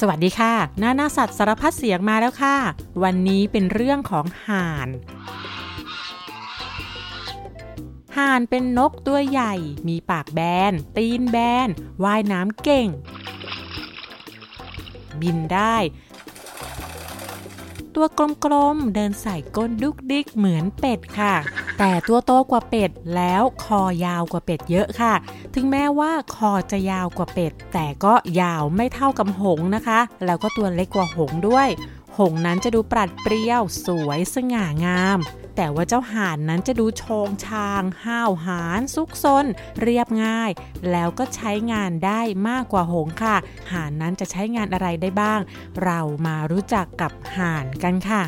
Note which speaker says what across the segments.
Speaker 1: สวัสดีค่ะน้านาสัตว์สารพัดเสียงมาแล้วค่ะ วันนี้เป็นเรื่องของห่าน ห่านเป็นนกตัวใหญ่ มีปากแบน ตีนแบน ว่ายน้ำเก่ง บินได้ ตัวกลมๆ เดินใส่ก้นดุกดิกเหมือนเป็ดค่ะ แต่ตัวโตกว่าเป็ดแล้วคอยาวกว่าเป็ดเยอะค่ะ ถึงแม้ว่าคอจะยาวกว่าเป็ด แต่ก็ยาวไม่เท่ากับหงนะคะ แล้วก็ตัวเล็กกว่าหงด้วย หงนั้นจะดูปรัดเปรี้ยว สวยสง่างาม แต่ว่าเจ้าห่านนั้นจะดูชงชาง ห้าวหาญซุกซน เรียบง่าย แล้วก็ใช้งานได้มากกว่าหงค่ะ ห่านนั้นจะใช้งานอะไรได้บ้าง เรามารู้จักกับห่านกันค่ะ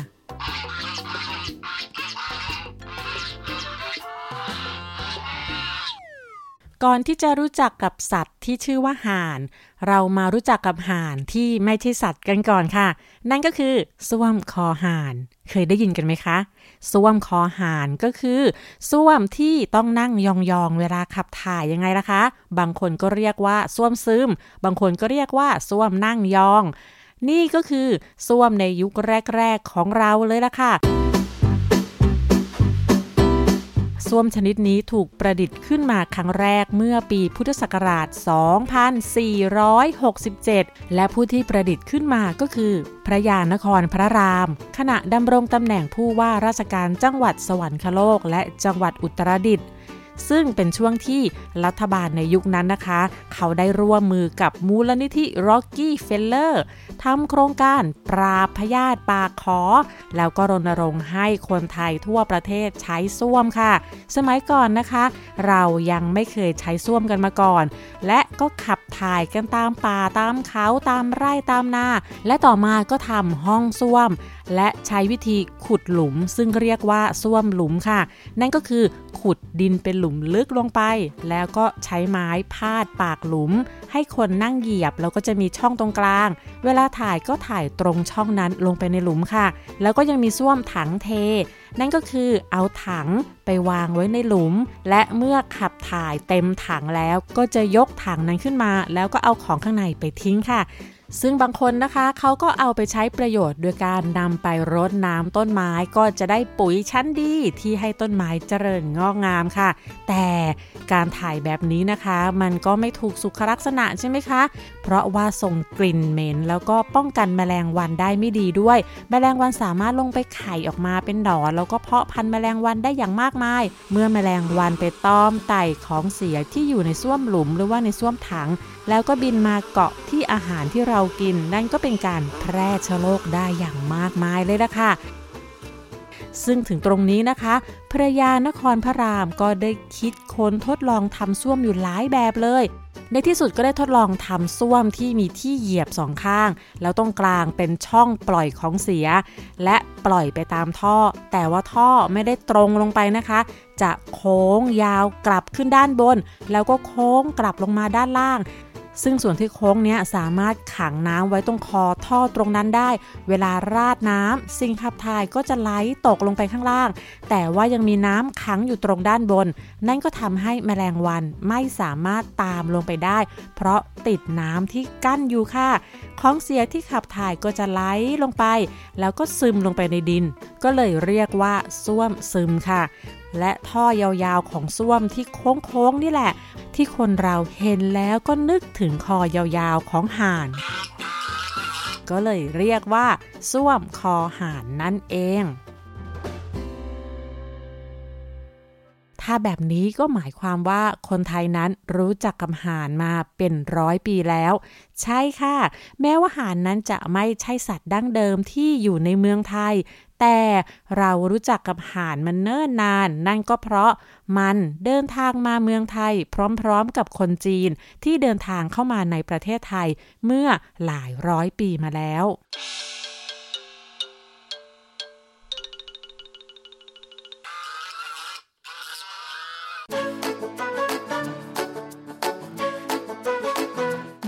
Speaker 1: ก่อนที่จะรู้จักกับสัตว์ที่ชื่อว่าห่าน เรามารู้จักกับห่านที่ไม่ใช่สัตว์กันก่อนค่ะ นั่นก็คือส้วมคอห่าน เคยได้ยินกันไหมคะส้วมคอห่านก็คือส้วมที่ต้องนั่งยองๆเวลาขับถ่ายยังไงล่ะคะ บางคนก็เรียกว่าส้วมซึม บางคนก็เรียกว่าส้วมนั่งยอง นี่ก็คือส้วมในยุคแรก ๆของเราเลยล่ะค่ะ ส้วมชนิดนี้ถูกประดิษฐ์ขึ้นมาครั้งแรกเมื่อปีพุทธศักราช 2467 และผู้ที่ประดิษฐ์ขึ้นมาก็คือ พระยานครพระราม ขณะดำรงตำแหน่งผู้ว่าราชการจังหวัดสวรรคโลกและจังหวัดอุตรดิตถ์ ซึ่งเป็นช่วงที่รัฐบาลในยุคนั้นนะคะ เขาได้ร่วมมือกับมูลนิธิ Rocky Feller ทำโครงการปราบพยาธิปากขอ แล้วก็รณรงค์ให้คนไทยทั่วประเทศใช้ส้วมค่ะ สมัยก่อนนะคะ เรายังไม่เคยใช้ส้วมกันมาก่อน และก็ขับถ่ายกันตามป่าตามเขาตามไร่ตามนา และต่อมาก็ทำห้องส้วม และใช้วิธีขุดหลุม ซึ่งเรียกว่าส้วมหลุมค่ะ นั่นก็คือขุดดินเป็นหลุมลึกลงไป แล้วก็ใช้ไม้พาดปากหลุม ให้คนนั่งเหยียบ แล้วก็จะมีช่องตรงกลาง เวลาถ่ายก็ถ่ายตรงช่องนั้นลงไปในหลุมค่ะ แล้วก็ยังมีส้วมถังเท นั่นก็คือเอาถังไปวางไว้ในหลุม และเมื่อขับถ่ายเต็มถังแล้วก็จะยกถังนั้นขึ้นมา แล้วก็เอาของข้างในไปทิ้งค่ะ ซึ่งบางคนนะคะเขาก็เอาไปใช้ประโยชน์โดยการนำไปรดน้ำต้นไม้ก็จะได้ปุ๋ยชั้นดีที่ให้ต้นไม้เจริญงอกงามค่ะ แต่การถ่ายแบบนี้นะคะ มันก็ไม่ถูกสุขลักษณะใช่ไหมคะ เพราะว่าส่งกลิ่นเหม็น แล้วก็ป้องกันแมลงวันได้ไม่ดีด้วย แมลงวันสามารถลงไปไข่ออกมาเป็นหนอนแล้วก็เพาะพันธุ์แมลงวันได้อย่างมากมาย เมื่อแมลงวันไปต้อมไต่ของเสียที่อยู่ในส้วมหลุมหรือว่าในส้วมถัง แล้วก็บินมาเกาะที่อาหารที่เรากิน นั่นก็เป็นการแพร่เชื้อโรคได้อย่างมากมายเลยละค่ะซึ่งถึงตรงนี้นะคะ พระยานครพระรามก็ได้คิดค้นทดลองทำส้วมอยู่หลายแบบเลย ในที่สุดก็ได้ทดลองทำส้วมที่มีที่เหยียบสองข้าง แล้วตรงกลางเป็นช่องปล่อยของเสีย และปล่อยไปตามท่อ แต่ว่าท่อไม่ได้ตรงลงไปนะคะ จะโค้งยาวกลับขึ้นด้านบน แล้วก็โค้งกลับลงมาด้านล่าง ซึ่งส่วนที่โค้งเนี้ยสามารถขังน้ำไว้ตรงคอท่อตรงนั้นได้ เวลาราดน้ำสิ่งขับถ่ายก็จะไหลตกลงไปข้างล่าง แต่ว่ายังมีน้ำขังอยู่ตรงด้านบน นั่นก็ทำให้แมลงวันไม่สามารถตามลงไปได้ เพราะติดน้ำที่กั้นอยู่ค่ะของเสียที่ขับถ่ายก็จะไหลลงไป แล้วก็ซึมลงไปในดิน ก็เลยเรียกว่าส้วมซึมค่ะ และท่อยาวๆของส้วมที่โค้งๆนี่แหละ ที่คนเราเห็นแล้วก็นึกถึงคอยาวๆของห่าน ก็เลยเรียกว่าส้วมคอห่านนั่นเอง ถ้าแบบนี้ก็หมายความว่าคนไทยนั้นรู้จักกับห่านมาเป็นร้อยปีแล้ว ใช่ค่ะ แม้ว่าห่านนั้นจะไม่ใช่สัตว์ดั้งเดิมที่อยู่ในเมืองไทย แต่เรารู้จักกับห่านมันเนิ่นนาน นั่นก็เพราะมันเดินทางมาเมืองไทย พร้อมๆกับคนจีนที่เดินทางเข้ามาในประเทศไทยเมื่อหลายร้อยปีมาแล้ว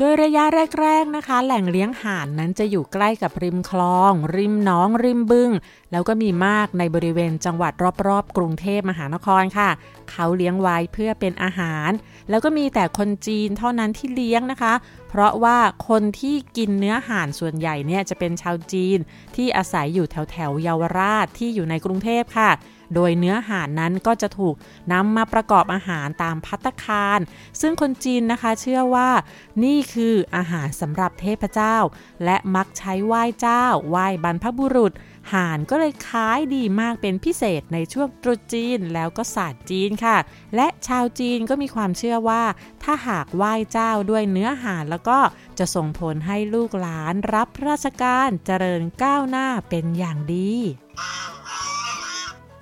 Speaker 1: โดยระยะแรกๆนะคะ แหล่งเลี้ยงห่านนั้นจะอยู่ใกล้กับริมคลอง ริมหนอง ริมบึง แล้วก็มีมากในบริเวณจังหวัดรอบๆ กรุงเทพมหานครค่ะ เขาเลี้ยงไว้เพื่อเป็นอาหาร แล้วก็มีแต่คนจีนเท่านั้นที่เลี้ยงนะคะ เพราะว่าคนที่กินเนื้อห่านส่วนใหญ่เนี่ยจะเป็นชาวจีนที่อาศัยอยู่แถวแถวเยาวราชที่อยู่ในกรุงเทพค่ะ โดยเนื้อหานั้นก็จะถูกนำมาประกอบอาหารตามพัตคาร ซึ่งคนจีนนะคะเชื่อว่า นี่คืออาหารสำหรับเทพเจ้า และมักใช้ไหว้เจ้า ไหว้บรรพบุรุษห่านก็เลยขายดีมากเป็นพิเศษในช่วงตรุษจีนแล้วก็ศาสตร์จีนค่ะ และชาวจีนก็มีความเชื่อว่า ถ้าหากไหว้เจ้าด้วยเนื้อห่านแล้วก็จะส่งผลให้ลูกหลานรับราชการเจริญก้าวหน้าเป็นอย่างดี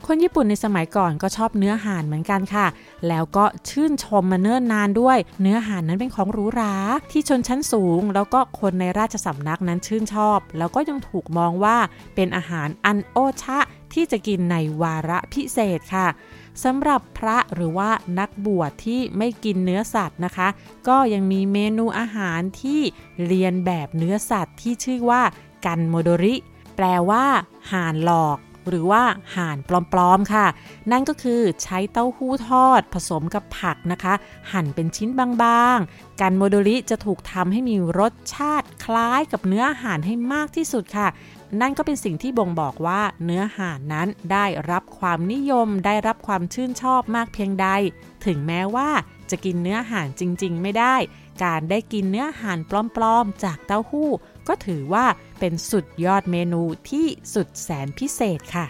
Speaker 1: คนญี่ปุ่นในสมัยก่อนก็ชอบเนื้อห่านเหมือนกันค่ะ แล้วก็ชื่นชมมาเนิ่นนานด้วย เนื้อห่านนั้นเป็นของหรูหราที่ชนชั้นสูง แล้วก็คนในราชสำนักนั้นชื่นชอบ แล้วก็ยังถูกมองว่าเป็นอาหารอันโอชะที่จะกินในวาระพิเศษค่ะสำหรับพระหรือว่านักบวชที่ไม่กินเนื้อสัตว์นะคะ ก็ยังมีเมนูอาหารที่เรียนแบบเนื้อสัตว์ที่ชื่อว่ากันโมโดริ แปลว่าห่านหลอก หรือว่าห่านปลอมๆค่ะ นั่นก็คือใช้เต้าหู้ทอดผสมกับผักนะคะ หั่นเป็นชิ้นบางๆ กันโมโดริจะถูกทำให้มีรสชาติคล้ายกับเนื้อห่านให้มากที่สุดค่ะ นั่นก็เป็นสิ่งที่บ่งบอกว่าเนื้อห่านนั้นได้รับความนิยมได้รับความชื่นชอบมากเพียงใด ถึงแม้ว่าจะกินเนื้อห่านจริง ๆ ไม่ได้ การได้กินเนื้อห่านปลอมๆ จากเต้าหู้ ก็ถือว่าเป็นสุดยอดเมนูที่สุดแสนพิเศษค่ะ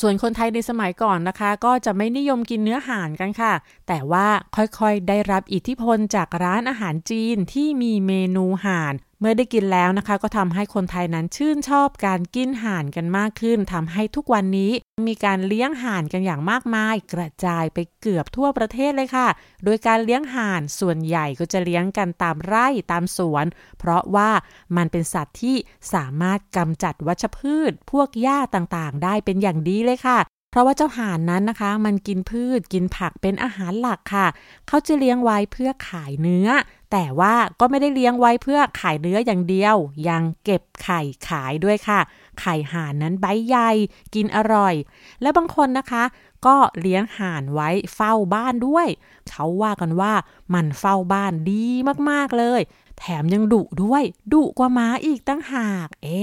Speaker 1: ส่วนคนไทยในสมัยก่อนนะคะ ก็จะไม่นิยมกินเนื้อห่านกันค่ะ แต่ว่าค่อยๆได้รับอิทธิพลจากร้านอาหารจีนที่มีเมนูห่าน เมื่อได้กินแล้วนะคะ ก็ทำให้คนไทยนั้นชื่นชอบการกินห่านกันมากขึ้นทำให้ทุกวันนี้มีการเลี้ยงห่านกันอย่างมากมาย กระจายไปเกือบทั่วประเทศเลยค่ะ โดยการเลี้ยงห่านส่วนใหญ่ก็จะเลี้ยงกันตามไร่ตามสวน เพราะว่ามันเป็นสัตว์ที่สามารถกำจัดวัชพืช พวกหญ้าต่างๆ ได้เป็นอย่างดีเลยค่ะ เพราะว่าเจ้าห่านนั้นนะคะ มันกินพืชกินผักเป็นอาหารหลักค่ะ เขาจะเลี้ยงไว้เพื่อขายเนื้อ แต่ว่าก็ไม่ได้เลี้ยงไว้เพื่อขายเนื้ออย่างเดียว ยังเก็บไข่ขายด้วยค่ะ ไข่ห่านนั้นใบใหญ่กินอร่อย และบางคนนะคะ ก็เลี้ยงห่านไว้เฝ้าบ้านด้วย เขาว่ากันว่ามันเฝ้าบ้านดีมากๆเลยแถมยังดุด้วยดุกว่าม้าอีกตั้งหาก เอ๊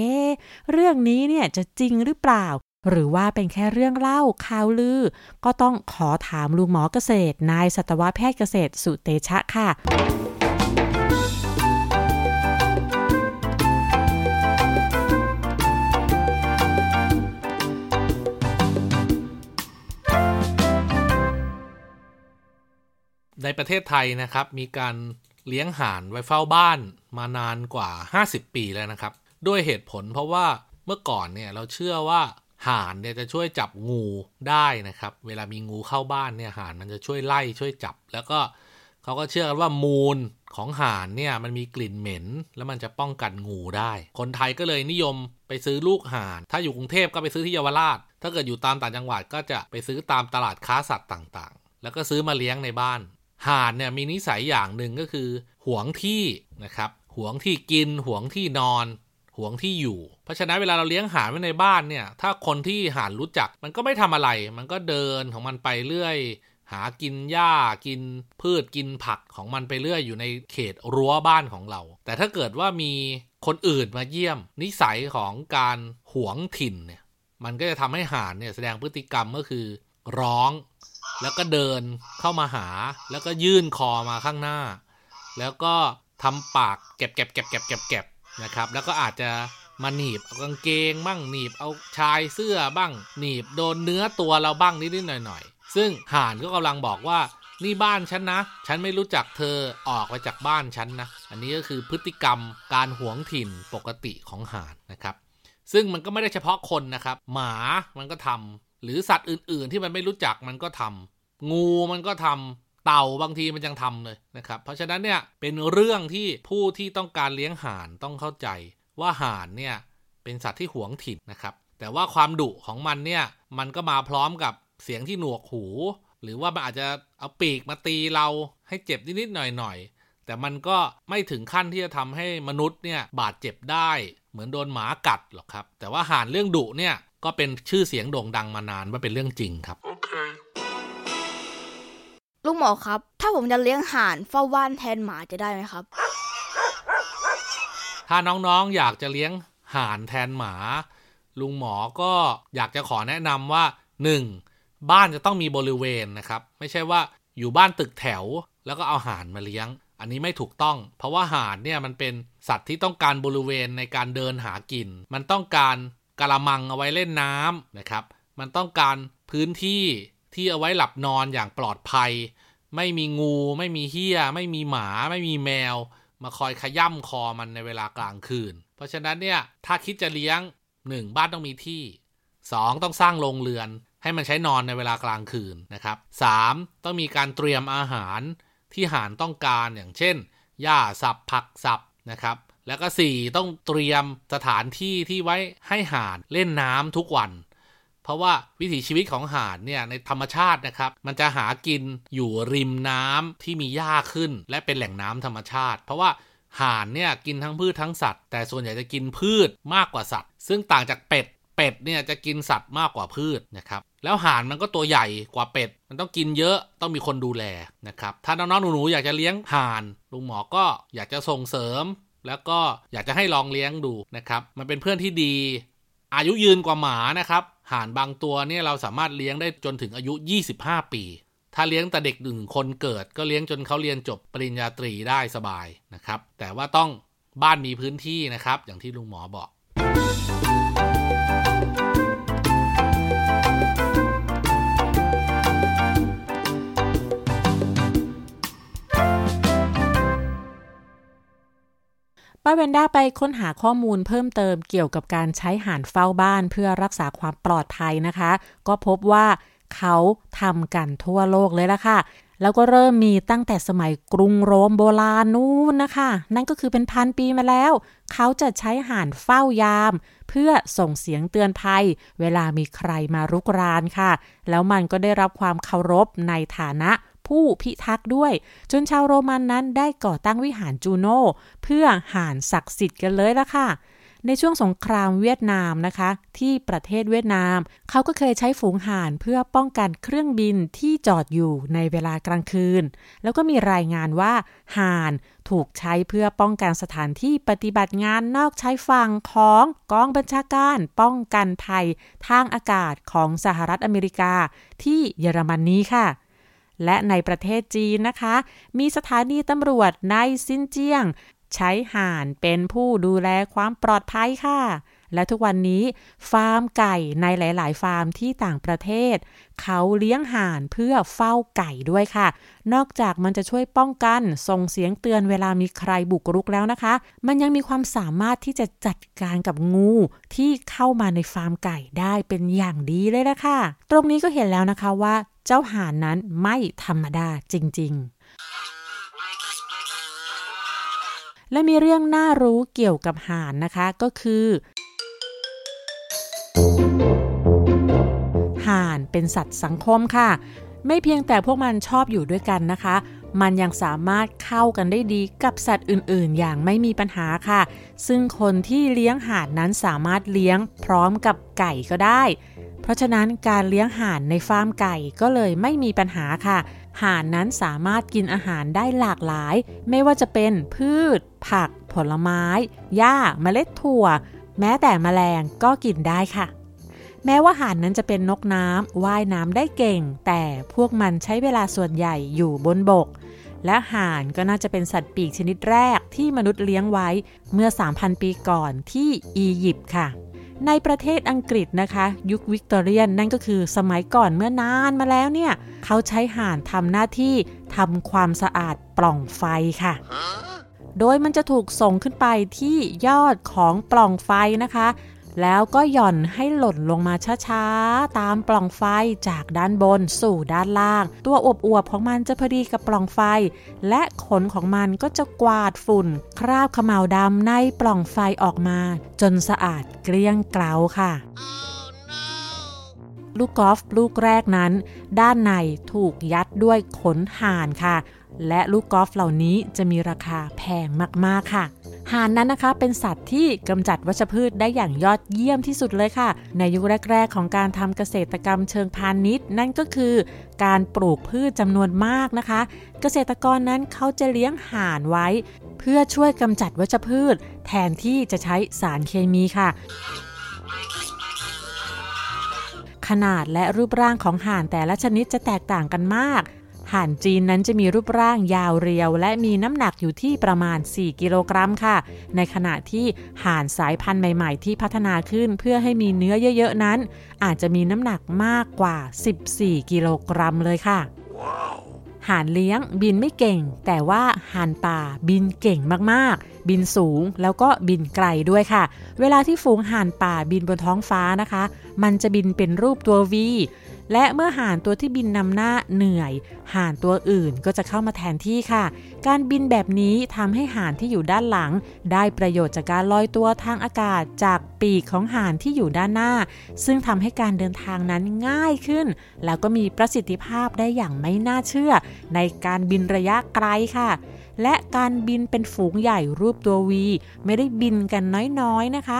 Speaker 1: เรื่องนี้เนี่ยจะจริงหรือเปล่า หรือว่าเป็นแค่เรื่องเล่าข่าวลือ ก็ต้องขอถามลุงหมอเกษตร นายสัตวแพทย์เกษตรสุเตชะค่ะ
Speaker 2: ในประเทศไทยนะครับมีการเลี้ยงห่านไว้เฝ้าบ้านมานานกว่า 50 ปีแล้วนะครับ ด้วยเหตุผลเพราะว่าเมื่อก่อนเนี่ยเราเชื่อว่า ห่านเนี่ยจะช่วยจับงูได้นะครับ เวลามีงูเข้าบ้านเนี่ยห่านมันจะช่วยไล่ช่วยจับ แล้วก็เขาก็เชื่อกันว่ามูลของห่านเนี่ยมันมีกลิ่นเหม็น แล้วมันจะป้องกันงูได้ คนไทยก็เลยนิยมไปซื้อลูกห่าน ถ้าอยู่กรุงเทพก็ไปซื้อที่เยาวราช ถ้าเกิดอยู่ตามต่างจังหวัดก็จะไปซื้อตามตลาดค้าสัตว์ต่างๆ แล้วก็ซื้อมาเลี้ยงในบ้าน ห่านเนี่ยมีนิสัยอย่างหนึ่งก็คือ หวงที่นะครับหวงที่กินหวงที่นอน หวงที่อยู่ เพราะฉะนั้นเวลาเราเลี้ยงห่านไว้ในบ้านเนี่ย ถ้าคนที่ห่านรู้จักมันก็ไม่ทำอะไร มันก็เดินของมันไปเรื่อย หากินหญ้ากินพืชกินผักของมันไปเรื่อยอยู่ในเขตรั้วบ้านของเรา แต่ถ้าเกิดว่ามีคนอื่นมาเยี่ยม นิสัยของการหวงถิ่นเนี่ย มันก็จะทำให้ห่านเนี่ยแสดงพฤติกรรมก็คือร้องแล้วก็เดินเข้ามาหา แล้วก็ยื่นคอมาข้างหน้า แล้วก็ทำปากเก็บเก็บเก็บเก็บเก็บเก็บ นะครับ แล้วก็อาจจะมาหนีบเอากางเกงบ้างหนีบเอาชายเสื้อบ้าง หนีบโดนเนื้อตัวเราบ้างนิดๆหน่อยๆ ซึ่งห่านก็กำลังบอกว่านี่บ้านฉันนะ ฉันไม่รู้จักเธอออกไปจากบ้านฉันนะ อันนี้ก็คือพฤติกรรมการหวงถิ่นปกติของห่านนะครับ ซึ่งมันก็ไม่ได้เฉพาะคนนะครับ หมามันก็ทำหรือสัตว์อื่น ๆ ที่มันไม่รู้จักมันก็ทำงูมันก็ทำ เต่าบางทีมันยังทำเลยนะครับ เพราะฉะนั้นเนี่ยเป็นเรื่องที่ผู้ที่ต้องการเลี้ยงห่านต้องเข้าใจว่าห่านเนี่ยเป็นสัตว์ที่หวงถิ่นนะครับ แต่ว่าความดุของมันเนี่ยมันก็มาพร้อมกับเสียงที่หนวกหู หรือว่ามันอาจจะเอาปีกมาตีเราให้เจ็บนิดๆหน่อยๆแต่มันก็ไม่ถึงขั้นที่จะทำให้มนุษย์เนี่ยบาดเจ็บได้เหมือนโดนหมากัดหรอกครับ แต่ว่าห่านเรื่องดุเนี่ยก็เป็นชื่อเสียงโด่งดังมานานว่าเป็นเรื่องจริงครับ
Speaker 3: okay. ลุงหมอครับ ถ้าผมจะเลี้ยงห่านเฝ้าบ้านแทนหมาจะได้ไหมครับ
Speaker 2: ถ้าน้องๆอยากจะเลี้ยงห่านแทนหมา ลุงหมอก็อยากจะขอแนะนำว่า 1. บ้านจะต้องมีบริเวณนะครับ ไม่ใช่ว่าอยู่บ้านตึกแถว แล้วก็เอาห่านมาเลี้ยง อันนี้ไม่ถูกต้อง เพราะว่าห่านเนี่ยมันเป็นสัตว์ที่ต้องการบริเวณในการเดินหากิน มันต้องการกะละมังเอาไว้เล่นน้ำนะครับ มันต้องการพื้นที่ ที่เอาไว้หลับนอนอย่างปลอดภัย ไม่มีงู ไม่มีเฮียไม่มีหมา ไม่มีแมว มาคอยขย่ำคอมันในเวลากลางคืน เพราะฉะนั้นเนี่ย ถ้าคิดจะเลี้ยง 1. บ้านต้องมีที่ 2. ต้องสร้างโรงเรือน ให้มันใช้นอนในเวลากลางคืนนะครับ 3. ต้องมีการเตรียมอาหารที่ห่านต้องการอย่างเช่นหญ้าสับผักสับนะครับแล้วก็ 4 ต้องเตรียมสถานที่ที่ไว้ให้ห่านเล่นน้ำทุกวัน เพราะว่าวิถีชีวิตของห่านเนี่ยในธรรมชาตินะครับ มันจะหากินอยู่ริมน้ำที่มีหญ้าขึ้น และเป็นแหล่งน้ำธรรมชาติ เพราะว่าห่านเนี่ยกินทั้งพืชทั้งสัตว์ แต่ส่วนใหญ่จะกินพืชมากกว่าสัตว์ ซึ่งต่างจากเป็ดเป็ดเนี่ยจะกินสัตว์มากกว่าพืชนะครับแล้วห่านมันก็ตัวใหญ่กว่าเป็ด มันต้องกินเยอะต้องมีคนดูแลนะครับถ้าน้องๆหนูๆอยากจะเลี้ยงห่านลุงหมอก็อยากจะส่งเสริม แล้วก็อยากจะให้ลองเลี้ยงดูนะครับมันเป็นเพื่อนที่ดี อายุยืนกว่าหมานะครับ ห่านบางตัวเนี่ยเราสามารถเลี้ยงได้จนถึงอายุ 25 ปี ถ้าเลี้ยงแต่เด็กหนึ่งคนเกิด ก็เลี้ยงจนเขาเรียนจบปริญญาตรีได้สบายนะครับ แต่ว่าต้องบ้านมีพื้นที่นะครับ อย่างที่ลุงหมอบอก
Speaker 1: ป้าเวนด้าไปค้นหาข้อมูลเพิ่มเติมเกี่ยวกับการใช้ห่านเฝ้าบ้านเพื่อรักษาความปลอดภัยนะคะ ก็พบว่าเขาทำกันทั่วโลกเลยละค่ะ แล้วก็เริ่มมีตั้งแต่สมัยกรุงโรมโบราณนู้นนะคะ นั่นก็คือเป็นพันปีมาแล้ว เขาจะใช้ห่านเฝ้ายาม เพื่อส่งเสียงเตือนภัย เวลามีใครมารุกรานค่ะ แล้วมันก็ได้รับความเคารพในฐานะ ผู้พิทักษ์ด้วย จนชาวโรมันนั้นได้ก่อตั้งวิหารจูโน่เพื่อหานศักดิ์สิทธิ์กันเลยละค่ะในช่วงสงครามเวียดนามนะคะ ที่ประเทศเวียดนาม เขาก็เคยใช้ฝูงห่านเพื่อป้องกันเครื่องบินที่จอดอยู่ในเวลากลางคืน แล้วก็มีรายงานว่าห่านถูกใช้เพื่อป้องกันสถานที่ปฏิบัติงานนอกชายฝั่งของกองบัญชาการ ป้องกันภัยทางอากาศของสหรัฐอเมริกาที่เยอรมนนีค่ะ และในประเทศจีนนะคะ มีสถานีตำรวจในซินเจียง ใช้ห่านเป็นผู้ดูแลความปลอดภัยค่ะ และทุกวันนี้ ฟาร์มไก่ในหลาย ๆ ฟาร์มที่ต่างประเทศ เขาเลี้ยงห่านเพื่อเฝ้าไก่ด้วยค่ะ นอกจากมันจะช่วยป้องกัน ส่งเสียงเตือนเวลามีใครบุกรุกแล้วนะคะ มันยังมีความสามารถที่จะจัดการกับงูที่เข้ามาในฟาร์มไก่ได้เป็นอย่างดีเลยละค่ะ ตรงนี้ก็เห็นแล้วนะคะว่า เจ้าห่านนั้นไม่ธรรมดาจริง ๆ และมีเรื่องน่ารู้เกี่ยวกับห่านนะคะก็คือห่านเป็นสัตว์สังคมค่ะ ไม่เพียงแต่พวกมันชอบอยู่ด้วยกันนะคะ มันยังสามารถเข้ากันได้ดีกับสัตว์อื่นๆ อย่างไม่มีปัญหาค่ะ ซึ่งคนที่เลี้ยงห่านนั้นสามารถเลี้ยงพร้อมกับไก่ก็ได้ เพราะฉะนั้นการเลี้ยงห่านในฟาร์มไก่ก็เลยไม่มีปัญหาค่ะ ห่านนั้นสามารถกินอาหารได้หลากหลาย ไม่ว่าจะเป็นพืช ผัก ผลไม้ หญ้า เมล็ดถั่ว แม้แต่แมลงก็กินได้ค่ะ แม้ว่าห่านนั้นจะเป็นนกน้ำว่ายน้ำได้เก่ง แต่พวกมันใช้เวลาส่วนใหญ่อยู่บนบกและห่านก็น่าจะเป็นสัตว์ปีกชนิดแรกที่มนุษย์เลี้ยงไว้เมื่อ 3,000 ปีก่อนที่อียิปต์ค่ะ ในประเทศอังกฤษนะคะ ยุควิกตอเรียนนั่นก็คือสมัยก่อนเมื่อนานมาแล้วเนี่ย เขาใช้ห่านทำหน้าที่ทำความสะอาดปล่องไฟค่ะ โดยมันจะถูกส่งขึ้นไปที่ยอดของปล่องไฟนะคะ แล้วก็หย่อนให้หล่นลงมาช้าๆ ตามปล่องไฟจากด้านบนสู่ด้านล่าง ตัวอวบๆของมันจะพอดีกับปล่องไฟ และขนของมันก็จะกวาดฝุ่น คราบขมเหลาวดำในปล่องไฟออกมา จนสะอาดเกลี้ยงเกลาค่ะลูกกอล์ฟลูกแรกนั้น ด้านในถูกยัดด้วยขนห่านค่ะ และลูกกอล์ฟเหล่านี้จะมีราคาแพงมากๆค่ะ ห่านนั้นนะคะเป็นสัตว์ที่กำจัดวัชพืชได้อย่างยอดเยี่ยมที่สุดเลยค่ะ ในยุคแรก ๆ ของการทำเกษตรกรรมเชิงพาณิชย์ นั่นก็คือการปลูกพืชจำนวนมากนะคะ เกษตรกรนั้นเขาจะเลี้ยงห่านไว้ เพื่อช่วยกำจัดวัชพืช แทนที่จะใช้สารเคมีค่ะขนาดและรูปร่างของห่านแต่ละชนิดจะแตกต่างกันมาก ห่านจีนนั้นจะมีรูปร่างยาวเรียว และมีน้ำหนักอยู่ที่ประมาณ 4 กิโลกรัมค่ะ ในขณะที่ห่านสายพันธุ์ใหม่ ๆ ที่พัฒนาขึ้นเพื่อให้มีเนื้อเยอะ ๆ นั้น อาจจะมีน้ำหนักมากกว่า 14 กิโลกรัมเลยค่ะห่านเลี้ยงบินไม่เก่ง แต่ว่าห่านป่าบินเก่งมากๆบินสูงแล้วก็บินไกลด้วยค่ะ เวลาที่ฝูงห่านป่าบินบนท้องฟ้านะคะ มันจะบินเป็นรูปตัว V และเมื่อห่านตัวที่บินนำหน้าเหนื่อย ห่านตัวอื่นก็จะเข้ามาแทนที่ค่ะ การบินแบบนี้ทำให้ห่านที่อยู่ด้านหลัง ได้ประโยชน์จากการลอยตัวทางอากาศจากปีกของห่านที่อยู่ด้านหน้า ซึ่งทำให้การเดินทางนั้นง่ายขึ้น แล้วก็มีประสิทธิภาพได้อย่างไม่น่าเชื่อ ในการบินระยะไกลค่ะและการบินเป็นฝูงใหญ่รูปตัววี ไม่ได้บินกันน้อยๆนะคะ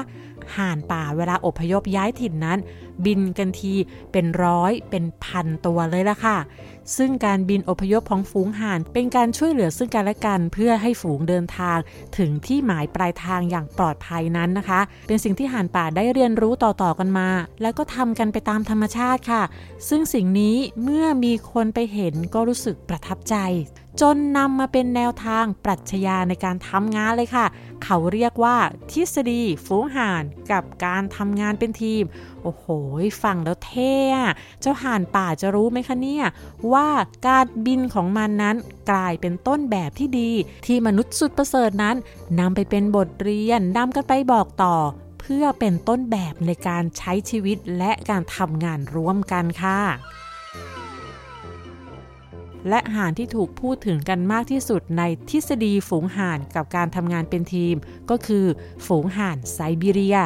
Speaker 1: ห่านป่าเวลาอพยพย้ายถิ่นนั้น บินกันทีเป็นร้อยเป็นพันตัวเลยละค่ะ ซึ่งการบินอพยพของฝูงห่าน เป็นการช่วยเหลือซึ่งกันและกันเพื่อให้ฝูงเดินทาง ถึงที่หมายปลายทางอย่างปลอดภัยนั้นนะคะ เป็นสิ่งที่ห่านป่าได้เรียนรู้ต่อๆกันมา แล้วก็ทำกันไปตามธรรมชาติค่ะ ซึ่งสิ่งนี้เมื่อมีคนไปเห็นก็รู้สึกประทับใจ จนนำมาเป็นแนวทางปรัชญาในการทำงานเลยค่ะ เขาเรียกว่าทฤษฎีฝูงห่านกับการทำงานเป็นทีม โอ้โห ฟังแล้วเท่เจ้าห่านป่าจะรู้ไหมคะเนี่ย ว่าการบินของมันนั้นกลายเป็นต้นแบบที่ดี ที่มนุษย์สุดประเสริฐนั้นนำไปเป็นบทเรียนนำกันไปบอกต่อ เพื่อเป็นต้นแบบในการใช้ชีวิตและการทำงานร่วมกันค่ะ และห่านที่ถูกพูดถึงกันมากที่สุดในทฤษฎีฝูงห่านกับการทำงานเป็นทีม ก็คือฝูงห่านไซบีเรีย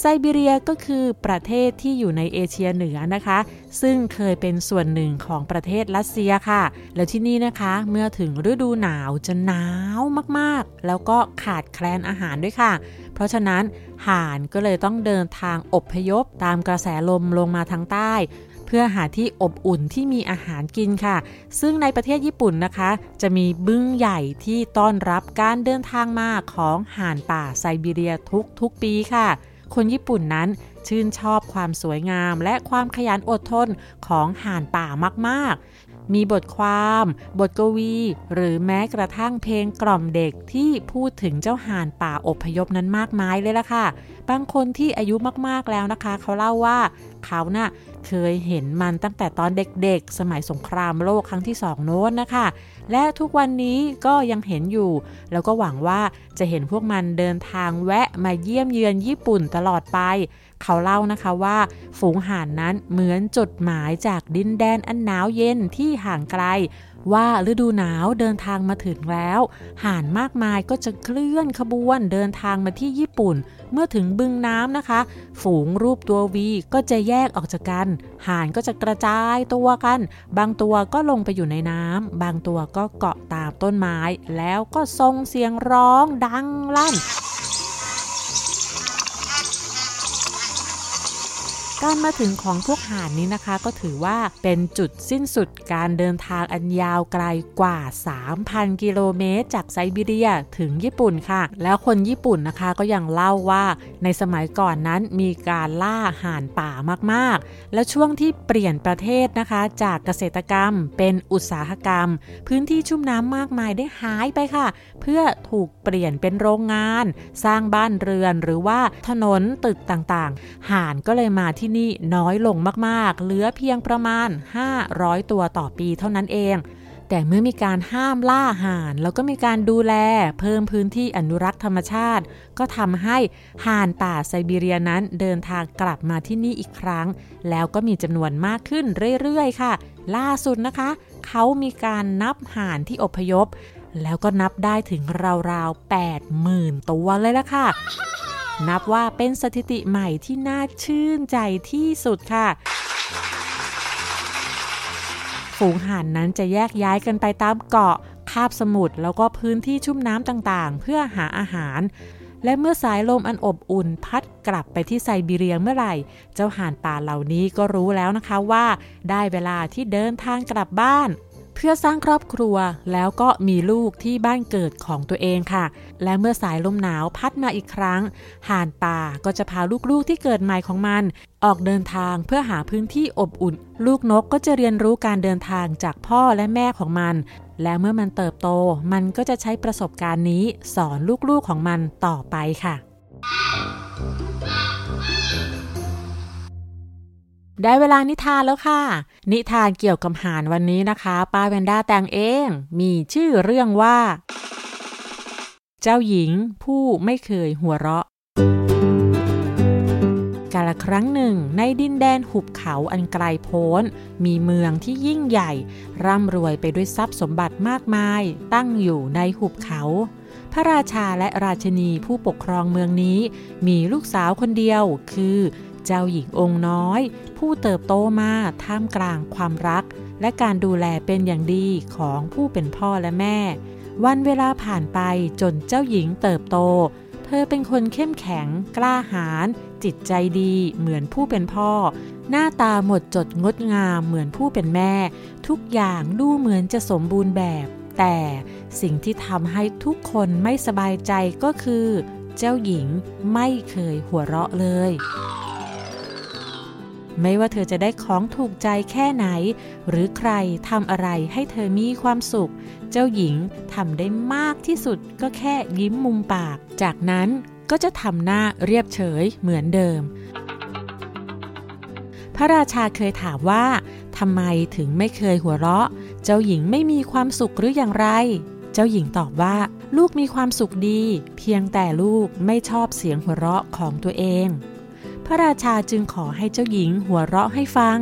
Speaker 1: ไซบีเรียก็คือประเทศที่อยู่ในเอเชียเหนือนะคะ ซึ่งเคยเป็นส่วนหนึ่งของประเทศรัสเซียค่ะ แล้วที่นี่นะคะเมื่อถึงฤดูหนาวจะหนาวมากๆ แล้วก็ขาดแคลนอาหารด้วยค่ะ เพราะฉะนั้นห่านก็เลยต้องเดินทางอบพยพตามกระแสลมลงมาทางใต้ เพื่อหาที่อบอุ่นที่มีอาหารกินค่ะ ซึ่งในประเทศญี่ปุ่นนะคะ จะมีบึ้งใหญ่ที่ต้อนรับการเดินทางมาของห่านป่าไซบีเรียทุกทุกปีค่ะ คนญี่ปุ่นนั้นชื่นชอบความสวยงามและความขยันอดทนของห่านป่ามากๆ มีบทความ บทกวี หรือแม้กระทั่งเพลงกล่อมเด็กที่พูดถึงเจ้าห่านป่าอพยพนั้นมากมายเลยล่ะค่ะ บางคนที่อายุมากๆแล้วนะคะ เขาเล่าว่าเขาน่ะเคยเห็นมันตั้งแต่ตอนเด็กๆ สมัยสงครามโลกครั้งที่สองโน้นนะคะ และทุกวันนี้ก็ยังเห็นอยู่ แล้วก็หวังว่าจะเห็นพวกมันเดินทางแวะมาเยี่ยมเยือนญี่ปุ่นตลอดไป เขาเล่านะคะว่าฝูงห่านนั้นเหมือนจดหมายจากดินแดนอันหนาวเย็นที่ห่างไกล ว่าฤดูหนาวเดินทางมาถึงแล้ว ห่านมากมายก็จะเคลื่อนขบวนเดินทางมาที่ญี่ปุ่น เมื่อถึงบึงน้ำนะคะ ฝูงรูปตัววีก็จะแยกออกจากกัน ห่านก็จะกระจายตัวกัน บางตัวก็ลงไปอยู่ในน้ำบางตัวก็เกาะตามต้นไม้ แล้วก็ส่งเสียงร้องดังลั่น การมาถึงของพวกห่านนี้นะคะ ก็ถือว่าเป็นจุดสิ้นสุดการเดินทางอันยาวไกลกว่า 3,000 กิโลเมตร จากไซบีเรียถึงญี่ปุ่นค่ะ แล้วคนญี่ปุ่นนะคะก็ยังเล่าว่าในสมัยก่อนนั้นมีการล่าห่านป่ามากๆ แล้วช่วงที่เปลี่ยนประเทศนะคะ จากเกษตรกรรมเป็นอุตสาหกรรม พื้นที่ชุ่มน้ำมากมายได้หายไปค่ะ เพื่อถูกเปลี่ยนเป็นโรงงาน สร้างบ้านเรือนหรือว่าถนนตึกต่างๆ ห่านก็เลยมาที่นี่น้อยลงมากๆ เหลือเพียงประมาณ 500 ตัวต่อปีเท่านั้นเอง แต่เมื่อมีการห้ามล่าห่าน แล้วก็มีการดูแล เพิ่มพื้นที่อนุรักษ์ธรรมชาติ ก็ทำให้ห่านป่าไซบีเรียนั้นเดินทางกลับมาที่นี่อีกครั้ง แล้วก็มีจำนวนมากขึ้นเรื่อยๆ ค่ะ ล่าสุดนะคะ เขามีการนับห่านที่อพยพ แล้วก็นับได้ถึงราวๆ 80,000 ตัวเลยละค่ะ นับว่าเป็นสถิติใหม่ที่น่าชื่นใจที่สุดค่ะ ฝูงห่านนั้นจะแยกย้ายกันไปตามเกาะ คาบสมุทรแล้วก็พื้นที่ชุ่มน้ำต่างๆ เพื่อหาอาหาร และเมื่อสายลมอันอบอุ่นพัดกลับไปที่ไซบีเรียเมื่อไหร่ เจ้าห่านป่าเหล่านี้ก็รู้แล้วนะคะว่า ได้เวลาที่เดินทางกลับบ้าน เพื่อสร้างครอบครัวแล้วก็มีลูกที่บ้านเกิดของตัวเองค่ะ และเมื่อสายลมหนาวพัดมาอีกครั้ง ห่านป่าก็จะพาลูกๆที่เกิดใหม่ของมัน ออกเดินทางเพื่อหาพื้นที่อบอุ่น ลูกนกก็จะเรียนรู้การเดินทางจากพ่อและแม่ของมัน และเมื่อมันเติบโต มันก็จะใช้ประสบการณ์นี้สอนลูกๆของมันต่อไปค่ะ ได้เวลานิทานแล้วค่ะ นิทานเกี่ยวกับหานวันนี้นะคะ ป้าแวนด้าแต่งเอง มีชื่อเรื่องว่า เจ้าหญิงผู้ไม่เคยหัวเราะกาลครั้งหนึ่งในดินแดนหุบเขาอันไกลโพ้น มีเมืองที่ยิ่งใหญ่ ร่ำรวยไปด้วยทรัพย์สมบัติมากมาย ตั้งอยู่ในหุบเขา พระราชาและราชนีผู้ปกครองเมืองนี้ มีลูกสาวคนเดียวคือ เจ้าหญิงองค์น้อย ผู้เติบโตมาท่ามกลางความรัก และการดูแลเป็นอย่างดีของผู้เป็นพ่อและแม่ วันเวลาผ่านไปจนเจ้าหญิงเติบโต เธอเป็นคนเข้มแข็ง กล้าหาญจิตใจดีเหมือนผู้เป็นพ่อ หน้าตาหมดจดงดงามเหมือนผู้เป็นแม่ ทุกอย่างดูเหมือนจะสมบูรณ์แบบ แต่สิ่งที่ทำให้ทุกคนไม่สบายใจก็คือ เจ้าหญิงไม่เคยหัวเราะเลย ไม่ว่าเธอจะได้ของถูกใจแค่ไหน หรือใครทำอะไรให้เธอมีความสุข เจ้าหญิงทำได้มากที่สุดก็แค่ยิ้มมุมปาก จากนั้นก็จะทำหน้าเรียบเฉยเหมือนเดิม พระราชาเคยถามว่าทำไมถึงไม่เคยหัวเราะ เจ้าหญิงไม่มีความสุขหรืออย่างไร เจ้าหญิงตอบว่า ลูกมีความสุขดี เพียงแต่ลูกไม่ชอบเสียงหัวเราะของตัวเอง พระราชาจึงขอให้เจ้าหญิงหัวเราะให้ฟัง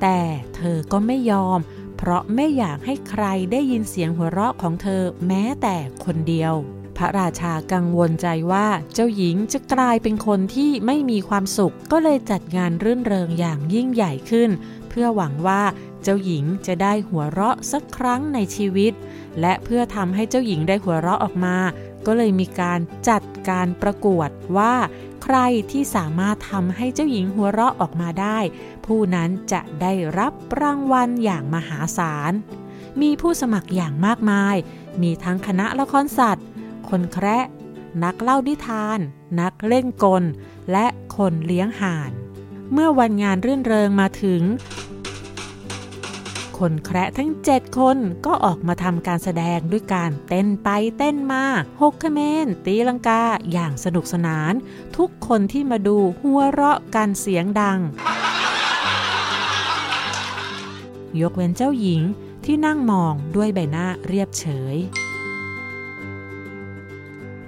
Speaker 1: แต่เธอก็ไม่ยอม เพราะไม่อยากให้ใครได้ยินเสียงหัวเราะของเธอแม้แต่คนเดียว พระราชากังวลใจว่าเจ้าหญิงจะกลายเป็นคนที่ไม่มีความสุข ก็เลยจัดงานรื่นเริงอย่างยิ่งใหญ่ขึ้น เพื่อหวังว่าเจ้าหญิงจะได้หัวเราะสักครั้งในชีวิต และเพื่อทำให้เจ้าหญิงได้หัวเราะออกมา ก็เลยมีการจัด การประกวดว่าใครที่สามารถทำให้เจ้าหญิงหัวเราะออกมาได้ ผู้นั้นจะได้รับรางวัลอย่างมหาศาล มีผู้สมัครอย่างมากมาย มีทั้งคณะละครสัตว์ คนแคระนักเล่านิทาน นักเล่นกล และคนเลี้ยงห่าน เมื่อวันงานรื่นเริงมาถึง คนแคระทั้ง 7 คนก็ออกมาทำการแสดงด้วยการเต้นไปเต้นมาหกขเมนตีลังกาอย่างสนุกสนาน ทุกคนที่มาดูหัวเราะกันเสียงดัง ยกเว้นเจ้าหญิงที่นั่งมองด้วยใบหน้าเรียบเฉย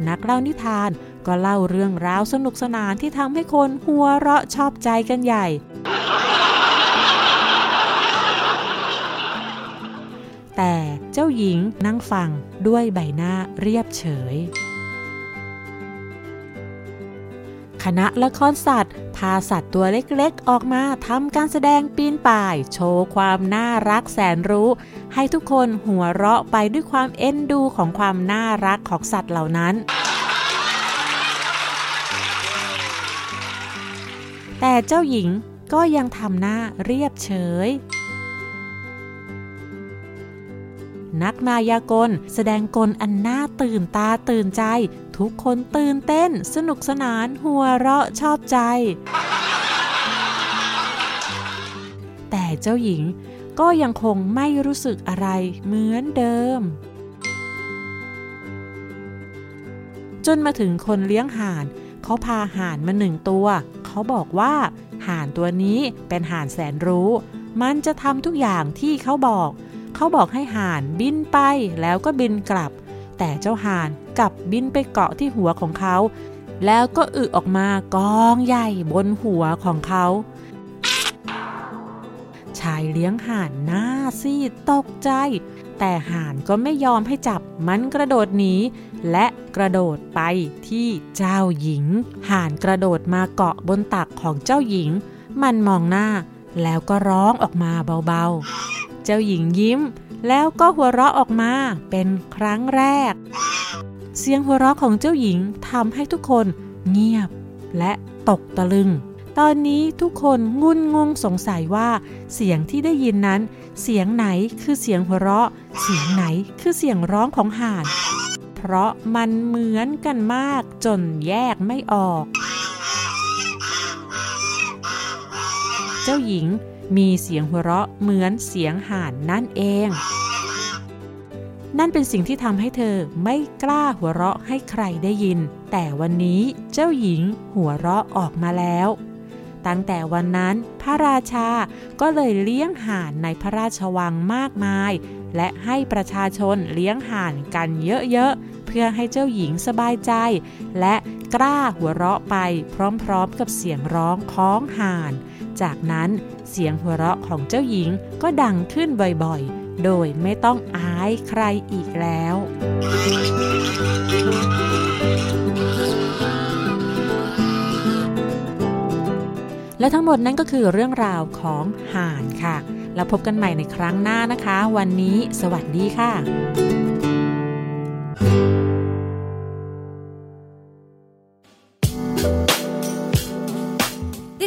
Speaker 1: นักเล่านิทานก็เล่าเรื่องราวสนุกสนานที่ทำให้คนหัวเราะชอบใจกันใหญ่ เจ้าหญิงนั่งฟังด้วยใบหน้าเรียบเฉย คณะละครสัตว์ พาสัตว์ตัวเล็กๆ ออกมาทำการแสดงปีนป่าย โชว์ความน่ารักแสนรู้ ให้ทุกคนหัวเราะไปด้วยความเอ็นดูของความน่ารักของสัตว์เหล่านั้นแต่เจ้าหญิงก็ยังทำหน้าเรียบเฉย นักมายากล แสดงกลอันน่าตื่นตาตื่นใจ ทุกคนตื่นเต้น สนุกสนานหัวเราะชอบใจ แต่เจ้าหญิงก็ยังคงไม่รู้สึกอะไรเหมือนเดิม จนมาถึงคนเลี้ยงห่าน เขาพาห่านมาหนึ่งตัว เขาบอกว่าห่านตัวนี้เป็นห่านแสนรู้ มันจะทำทุกอย่างที่เขาบอก เขาบอกให้ห่านบินไปแล้วก็บินกลับ แต่เจ้าห่านกลับบินไปเกาะที่หัวของเขา แล้วก็อึออกมากองใหญ่บนหัวของเขาชายเลี้ยงห่านหน้าซีดตกใจ แต่ห่านก็ไม่ยอมให้จับมันกระโดดหนีและกระโดดไปที่เจ้าหญิง ห่านกระโดดมาเกาะบนตักของเจ้าหญิง มันมองหน้าแล้วก็ร้องออกมาเบาๆ เจ้าหญิงยิ้ม แล้วก็หัวเราะออกมาเป็นครั้งแรก เสียงหัวเราะของเจ้าหญิงทำให้ทุกคนเงียบและตกตะลึง ตอนนี้ทุกคนงุนงงสงสัยว่า เสียงที่ได้ยินนั้น เสียงไหนคือเสียงหัวเราะ เสียงไหนคือเสียงร้องของห่าน เพราะมันเหมือนกันมากจนแยกไม่ออก เจ้าหญิง มีเสียงหัวเราะเหมือนเสียงห่านนั่นเอง นั่นเป็นสิ่งที่ทำให้เธอไม่กล้าหัวเราะให้ใครได้ยิน แต่วันนี้เจ้าหญิงหัวเราะออกมาแล้ว ตั้งแต่วันนั้นพระราชาก็เลยเลี้ยงห่านในพระราชวังมากมาย และให้ประชาชนเลี้ยงห่านกันเยอะๆ เพื่อให้เจ้าหญิงสบายใจ และกล้าหัวเราะไปพร้อมๆกับเสียงร้องของห่าน จากนั้นเสียงหัวเราะของเจ้าหญิงก็ดังขึ้นบ่อยๆ โดยไม่ต้องอายใครอีกแล้วและทั้งหมดนั้นก็คือเรื่องราวของห่านค่ะ แล้วพบกันใหม่ในครั้งหน้านะคะ วันนี้สวัสดีค่ะ